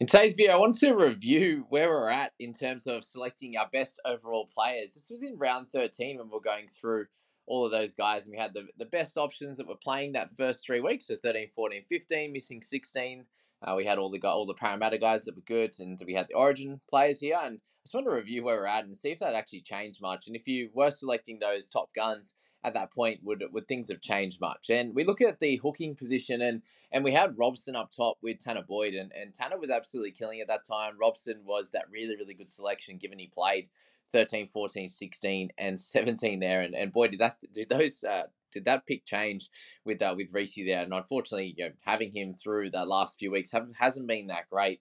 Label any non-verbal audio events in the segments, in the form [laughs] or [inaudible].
In today's video, I want to review where we're at in terms of selecting our best overall players. This was in round 13 when we are going through all of those guys, and we had the, the best options that were playing that first three weeks, so 13, 14, 15, missing 16. Uh, we had all the all the Parramatta guys that were good, and we had the Origin players here. And I just want to review where we're at and see if that actually changed much. And if you were selecting those top guns, at that point would would things have changed much? And we look at the hooking position and and we had Robson up top with Tanah Boyd and, and Tanah was absolutely killing at that time. Robson was that really, really good selection given he played 13, 14, 16, and [laughs] 17 there. And, and boy, did that did those uh, did that pick change with uh, with Reese there? And unfortunately, you know, having him through that last few weeks hasn't been that great.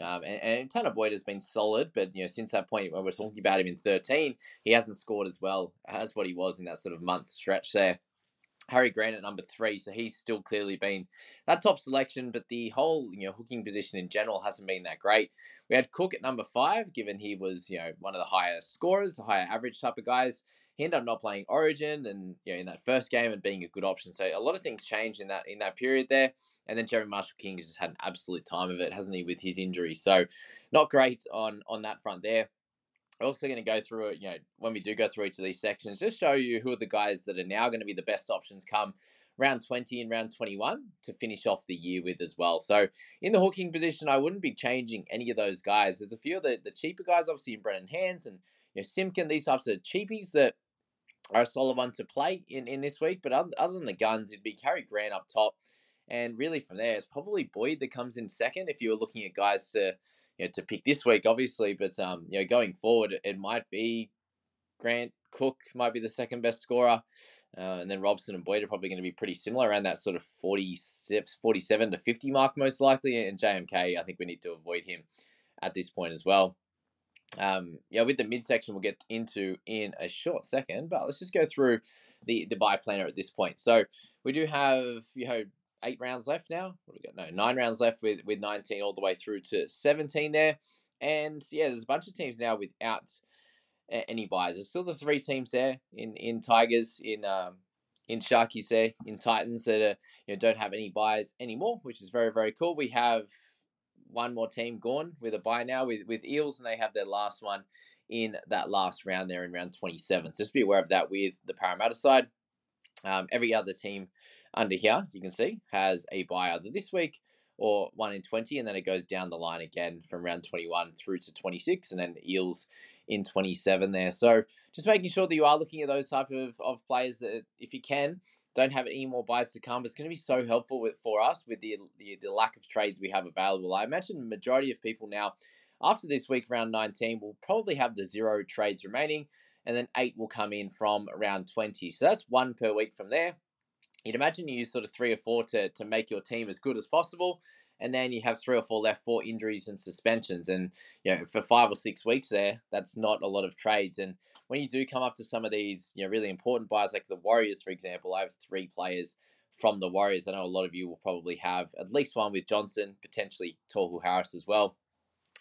Um, and, and Tanah Boyd has been solid, but you know since that point when we're talking about him in 13, he hasn't scored as well as what he was in that sort of month stretch there. Harry Grant at number three, so he's still clearly been that top selection, but the whole you know hooking position in general hasn't been that great. We had Cook at number five, given he was you know one of the higher scorers, the higher average type of guys. He ended up not playing Origin and you know in that first game and being a good option. So a lot of things changed in that in that period there. And then Jeremy Marshall King has just had an absolute time of it, hasn't he, with his injury? So not great on on that front there. We're also going to go through it, you know, when we do go through each of these sections, just show you who are the guys that are now going to be the best options come round 20 and round 21 to finish off the year with as well. So in the hooking position, I wouldn't be changing any of those guys. There's a few of the, the cheaper guys, obviously in Brendan Hands and you know, Simpkin, these types of cheapies that are a solid one to play in, in this week. But other, other than the guns, it'd be Harry Grant up top. And really from there, it's probably Boyd that comes in second if you were looking at guys to you know to pick this week, obviously. But um, you know, going forward, it might be Grant Cook might be the second best scorer. Uh, and then Robson and Boyd are probably going to be pretty similar around that sort of 47 to 50 mark, most likely. And JMK, I think we need to avoid him at this point as well. Um, yeah, with the midsection, we'll get into in a short second, but let's just go through the, the buy planner at this point. So we do have, you know, eight rounds left now. What we got? No, nine rounds left with, with 19 all the way through to 17 there. And yeah, there's a bunch of teams now without any buys. There's still the three teams there in, in Tigers, in um, in Sharkies there, in Titans that are, you know, don't have any buys anymore, which is very, very cool. We have one more team gone with a buy now with, with Eels, and they have their last one in that last round there in round 27. So just be aware of that with the Parramatta side. Um, every other team under here, you can see, has a buy either this week or 1 in 20, and then it goes down the line again from round 21 through to 26, and then the Eels in 27 there. So just making sure that you are looking at those type of, of players that, if you can, don't have any more buys to come. It's going to be so helpful with, for us with the, the, the lack of trades we have available. I imagine the majority of people now, after this week, round 19, will probably have the zero trades remaining, and then eight will come in from round 20. So that's one per week from there you'd imagine you use sort of three or four to, to make your team as good as possible. And then you have three or four left for injuries and suspensions. And, you know, for five or six weeks there, that's not a lot of trades. And when you do come up to some of these, you know, really important buys, like the Warriors, for example, I have three players from the Warriors. I know a lot of you will probably have at least one with Johnson, potentially Tohu Harris as well.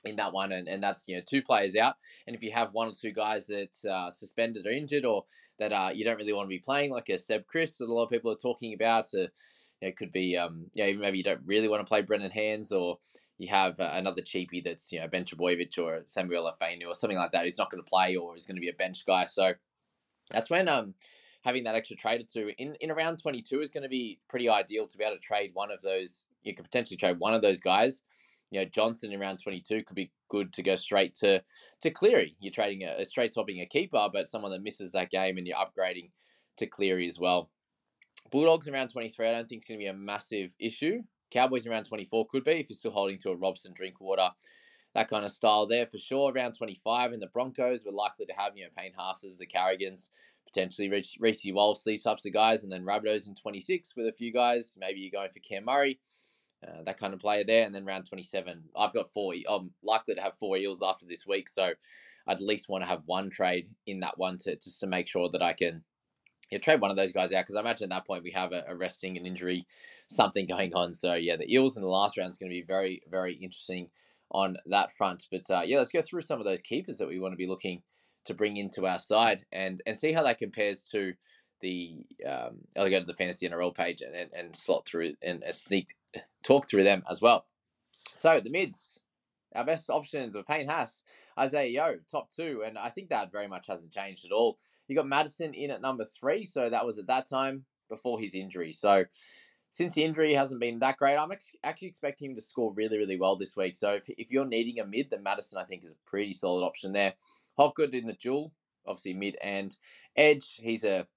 In that one, and, and that's you know two players out. And if you have one or two guys that uh, suspended or injured, or that uh, you don't really want to be playing, like a Seb Kris that a lot of people are talking about, uh, it could be um, yeah maybe you don't really want to play Brendan Hands, or you have uh, another cheapie that's you know Ben Trbojevic or Samuela Fainu or something like that who's not going to play or is going to be a bench guy. So that's when um having that extra trade or two in, in around 22 is going to be pretty ideal to be able to trade one of those. You could potentially trade one of those guys you know Johnson in round 22 could be good to go straight to to Cleary. You're trading a, a straight swapping a keeper, but someone that misses that game and you're upgrading to Cleary as well. Bulldogs in round 23, I don't think it's going to be a massive issue. Cowboys in round 24 could be if you're still holding to a Robson Drinkwater, that kind of style there for sure. Round 25 and the Broncos, we're likely to have, you know, Payne Haas's, the Carrigans, potentially Reece Walsh, these types of guys, and then Rabbitohs in 26 with a few guys. Maybe you're going for Cam Murray. Uh, that kind of player there. And then round 27, I've got four. I'm likely to have four Eels after this week. So I'd at least want to have one trade in that one to just to make sure that I can yeah, trade one of those guys out because I imagine at that point we have a, a resting, an injury, something going on. So yeah, the Eels in the last round is going to be very, very interesting on that front. But uh, yeah, let's go through some of those keepers that we want to be looking to bring into our side and and see how that compares to the um, I'll go to the fantasy NRL page and, and, and slot through and, sneak talk through them as well. So the mids, our best options were Payne Haas, Isaah Yeo, top two, and I think that very much hasn't changed at all. You got Matterson in at number three, so that was at that time before his injury. So since the injury hasn't been that great, I'm actually expecting him to score really, really well this week. So if, if you're needing a mid, then Matterson I think is a pretty solid option there. Hopgood in the duel, obviously mid and edge. He's a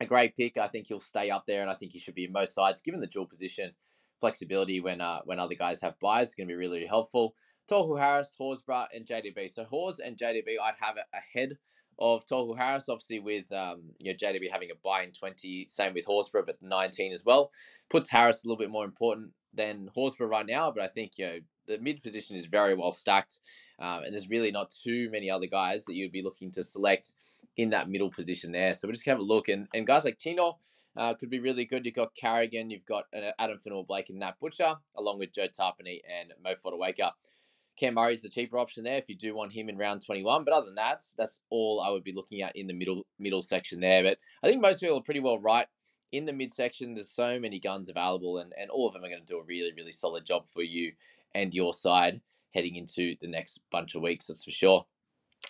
a great pick. I think he'll stay up there, and I think he should be in most sides, given the dual position flexibility when uh, when other guys have buys is going to be really, really helpful. Tohu Harris, Horsburgh, and JDB. So Hors and JDB, I'd have it ahead of Tohu Harris, obviously with um, you know, JDB having a buy in 20, same with Horsburgh, but 19 as well. Puts Harris a little bit more important than Horsburgh right now, but I think you know the mid position is very well stacked, um, and there's really not too many other guys that you'd be looking to select in that middle position there. So we just have a look, and, and guys like Tino uh, could be really good. You've got Carrigan, you've got uh, Adam Fonua-Blake and Nat Butcher, along with Joe Tapine and Mo Fotuaika. Cam Murray's the cheaper option there if you do want him in round 21. But other than that, that's all I would be looking at in the middle middle section there. But I think most people are pretty well right. In the midsection, there's so many guns available, and, and all of them are going to do a really, really solid job for you and your side heading into the next bunch of weeks, that's for sure.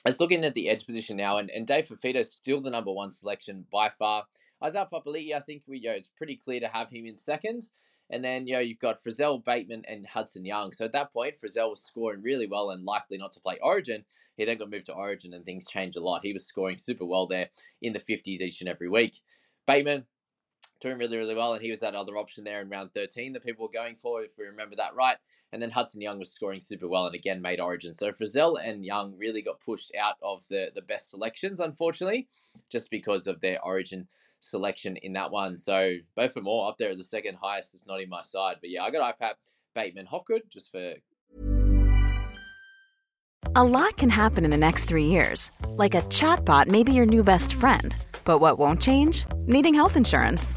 Let's look in at the edge position now, and, and Dave Fifita is still the number one selection by far. Isaiah Papali'i, I think we you know, it's pretty clear to have him in second. And then, you know, you've got Frizell, Bateman, and Hudson Young. So at that point, Frizell was scoring really well and likely not to play Origin. He then got moved to Origin and things changed a lot. He was scoring super well there in the 50s each and every week. Bateman, doing really, really well. And he was that other option there in round 13 that people were going for, if we remember that right. And then Hudson Young was scoring super well and again made Origin. So Frizell and Young really got pushed out of the, the best selections, unfortunately, just because of their Origin selection in that one. So both for more up there as the second highest. It's not in my side. But yeah, I got IPAP, Bateman, Hopgood just for. A lot can happen in the next three years. Like a chatbot may be your new best friend. But what won't change? Needing health insurance.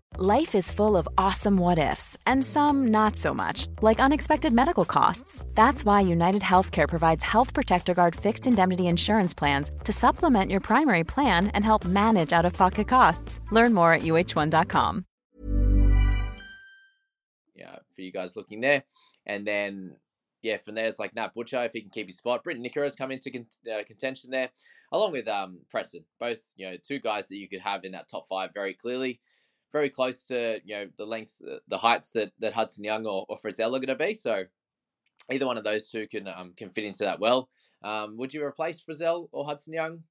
Life is full of awesome what ifs, and some not so much, like unexpected medical costs. That's why United Healthcare provides Health Protector Guard fixed indemnity insurance plans to supplement your primary plan and help manage out of pocket costs. Learn more at uh1.com. Yeah, for you guys looking there. And then, yeah, from there, it's like Nat Butcher, if he can keep his spot. Briton Nikora's come into uh, contention there, along with um, Preston. Both, you know, two guys that you could have in that top five very clearly very close to you know the length, uh, the heights that, that Hudson Young or, or Frizell are going to be. So either one of those two can um, can fit into that well. Um, would you replace Frizell or Hudson Young?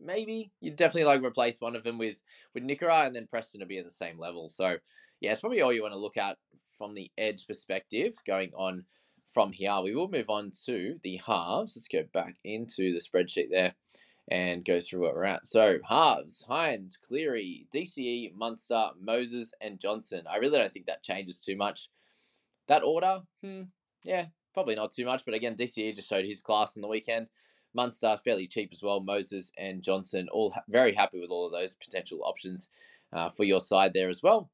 Maybe you'd definitely like replace one of them with with Nikora, and then Preston to be at the same level. So yeah, it's probably all you want to look at from the edge perspective going on from here. We will move on to the halves. Let's go back into the spreadsheet there and go through what we're at. So halves, Hynes, Cleary, DCE, Munster, Moses, and Johnson. I really don't think that changes too much. That order, hmm, yeah, probably not too much. But again, DCE just showed his class on the weekend. Munster fairly cheap as well. Moses and Johnson all ha- very happy with all of those potential options uh, for your side there as well.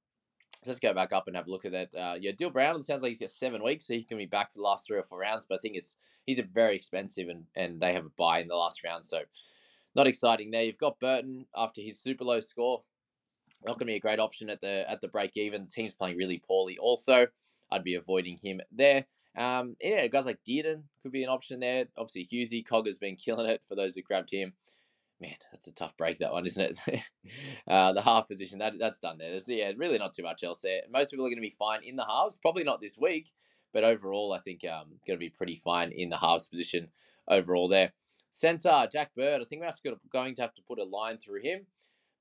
Let's go back up and have a look at that. Uh, yeah, Dill Brown. It sounds like he's got seven weeks, so he can be back for the last three or four rounds. But I think it's he's a very expensive, and and they have a buy in the last round, so not exciting there. You've got Burton after his super low score. Not going to be a great option at the at the break even. The team's playing really poorly. Also, I'd be avoiding him there. Um, yeah, guys like Dearden could be an option there. Obviously, Hughesy Cogger's been killing it for those who grabbed him man, that's a tough break that one, isn't it? [laughs] uh, the half position that that's done there. There's yeah, really not too much else there. Most people are going to be fine in the halves. Probably not this week, but overall, I think um going to be pretty fine in the halves position overall there. Centre Jack Bird. I think we're have to, going to have to put a line through him.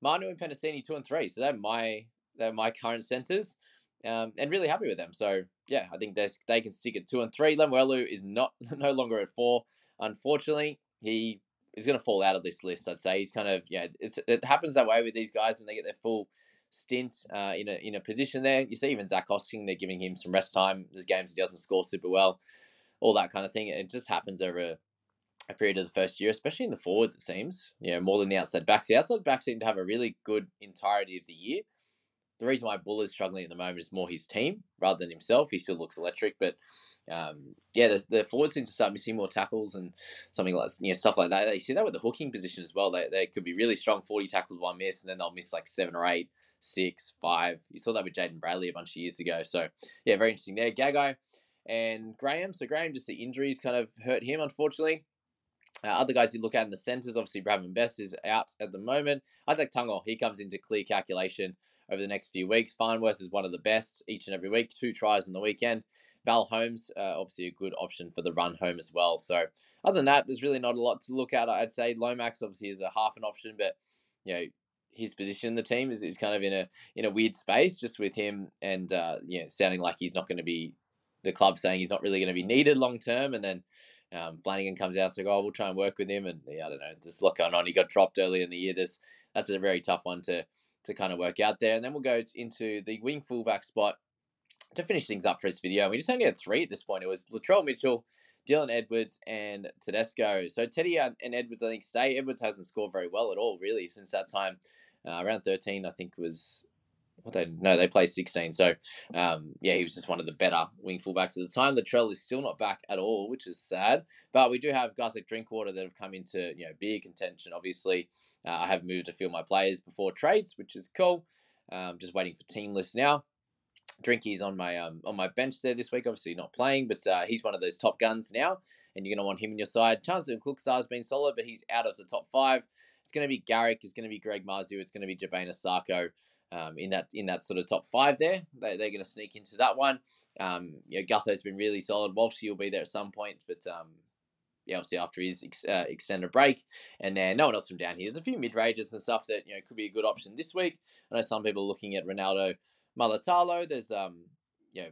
Manu and Penisini two and three. So they're my they're my current centres. Um, and really happy with them. So yeah, I think they they can stick at two and three. Lemuelu is not [laughs] no longer at four. Unfortunately, he is going to fall out of this list. I'd say he's kind of yeah. it happens that way with these guys when they get their full stint uh, in a in a position there. You see even Zach Hosking, they're giving him some rest time. There's games he doesn't score super well, all that kind of thing. It just happens over a, period of the first year, especially in the forwards. It seems you know more than the outside backs. The outside backs seem to have a really good entirety of the year. The reason why Bull is struggling at the moment is more his team rather than himself. He still looks electric, but um, yeah, the, the forwards seem to start missing more tackles and something like you know stuff like that. You see that with the hooking position as well. They, they could be really strong, forty tackles, one miss, and then they'll miss like seven or eight, six, five. You saw that with Jaden Bradley a bunch of years ago. So yeah, very interesting there. Gagai and Graham. So Graham, just the injuries kind of hurt him, unfortunately. Uh, other guys you look at in the centres, obviously Bradman Best is out at the moment. Isaac Tungo, he comes into clear calculation over the next few weeks. Farnworth is one of the best each and every week, two tries in the weekend. Val Holmes, uh, obviously a good option for the run home as well. So other than that, there's really not a lot to look at. I'd say Lomax obviously is a half an option, but you know his position in the team is, is kind of in a in a weird space just with him and uh, you know sounding like he's not going to be the club saying he's not really going to be needed long term, and then. Um, Flanagan comes out and says, "Oh, we'll try and work with him." And yeah, I don't know, there's a lot going on. He got dropped early in the year. This that's a very tough one to to kind of work out there. And then we'll go into the wing fullback spot to finish things up for this video, we just only had three at this point. It was Latrell Mitchell, Dylan Edwards, and Tedesco. So Teddy and Edwards, I think, stay. Edwards hasn't scored very well at all, really, since that time. Uh, around 13, I think, was what they no, they play 16. So um, yeah, he was just one of the better wing fullbacks at the time. Latrell is still not back at all, which is sad. But we do have guys like Drinkwater that have come into you know big contention. Obviously, uh, I have moved a few of my players before trades, which is cool. Um, just waiting for team lists now. Drinky's on my um on my bench there this week. Obviously not playing, but uh, he's one of those top guns now, and you're gonna want him in your side. Chances of Cookstar's been solid, but he's out of the top five. It's gonna be Garrick. It's gonna be Greg Marzhew. It's gonna be Jamayne Isaako. Um, in that in that sort of top five there, they, they're going to sneak into that one. Um, Gutho's been really solid. Walshy will be there at some point, but um, yeah, obviously after his ex- uh, extended break, and then no one else from down here. There's a few mid ranges and stuff that you know could be a good option this week. I know some people are looking at Ronaldo Mulitalo. There's um, you know,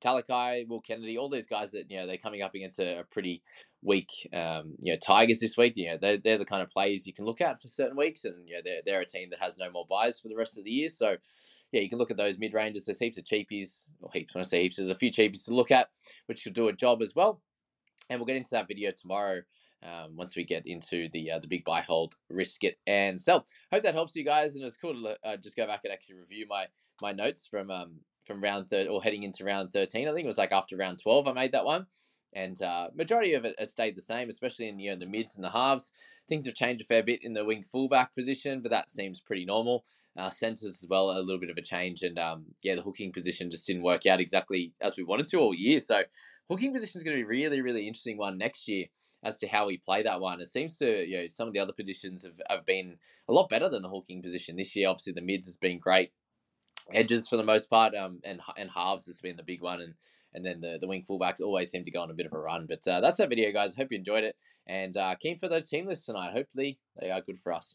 Talakai, Will Kennedy, all these guys that you know they're coming up against a, a pretty weak um, you know Tigers this week. You know they're, they're the kind of players you can look at for certain weeks, and you know they're they're a team that has no more buys for the rest of the year. So yeah, you can look at those mid ranges. There's heaps of cheapies, or heaps. When I say heaps, there's a few cheapies to look at, which will do a job as well. And we'll get into that video tomorrow um, once we get into the uh, the big buy, hold, risk it, and sell. Hope that helps you guys, and it's cool to uh, just go back and actually review my my notes from um from round third or heading into round thirteen. I think it was like after round twelve I made that one, and uh, majority of it has stayed the same, especially in you know the mids and the halves. Things have changed a fair bit in the wing fullback position, but that seems pretty normal. Uh, centers as well, a little bit of a change, and um, yeah, the hooking position just didn't work out exactly as we wanted to all year. So hooking position is going to be really, really interesting one next year as to how we play that one. It seems to, you know, some of the other positions have, have been a lot better than the hooking position this year. Obviously, the mids has been great. Edges for the most part, um, and and halves has been the big one, and and then the, the wing fullbacks always seem to go on a bit of a run. But uh, that's that video, guys. Hope you enjoyed it, and uh, keen for those team lists tonight. Hopefully, they are good for us.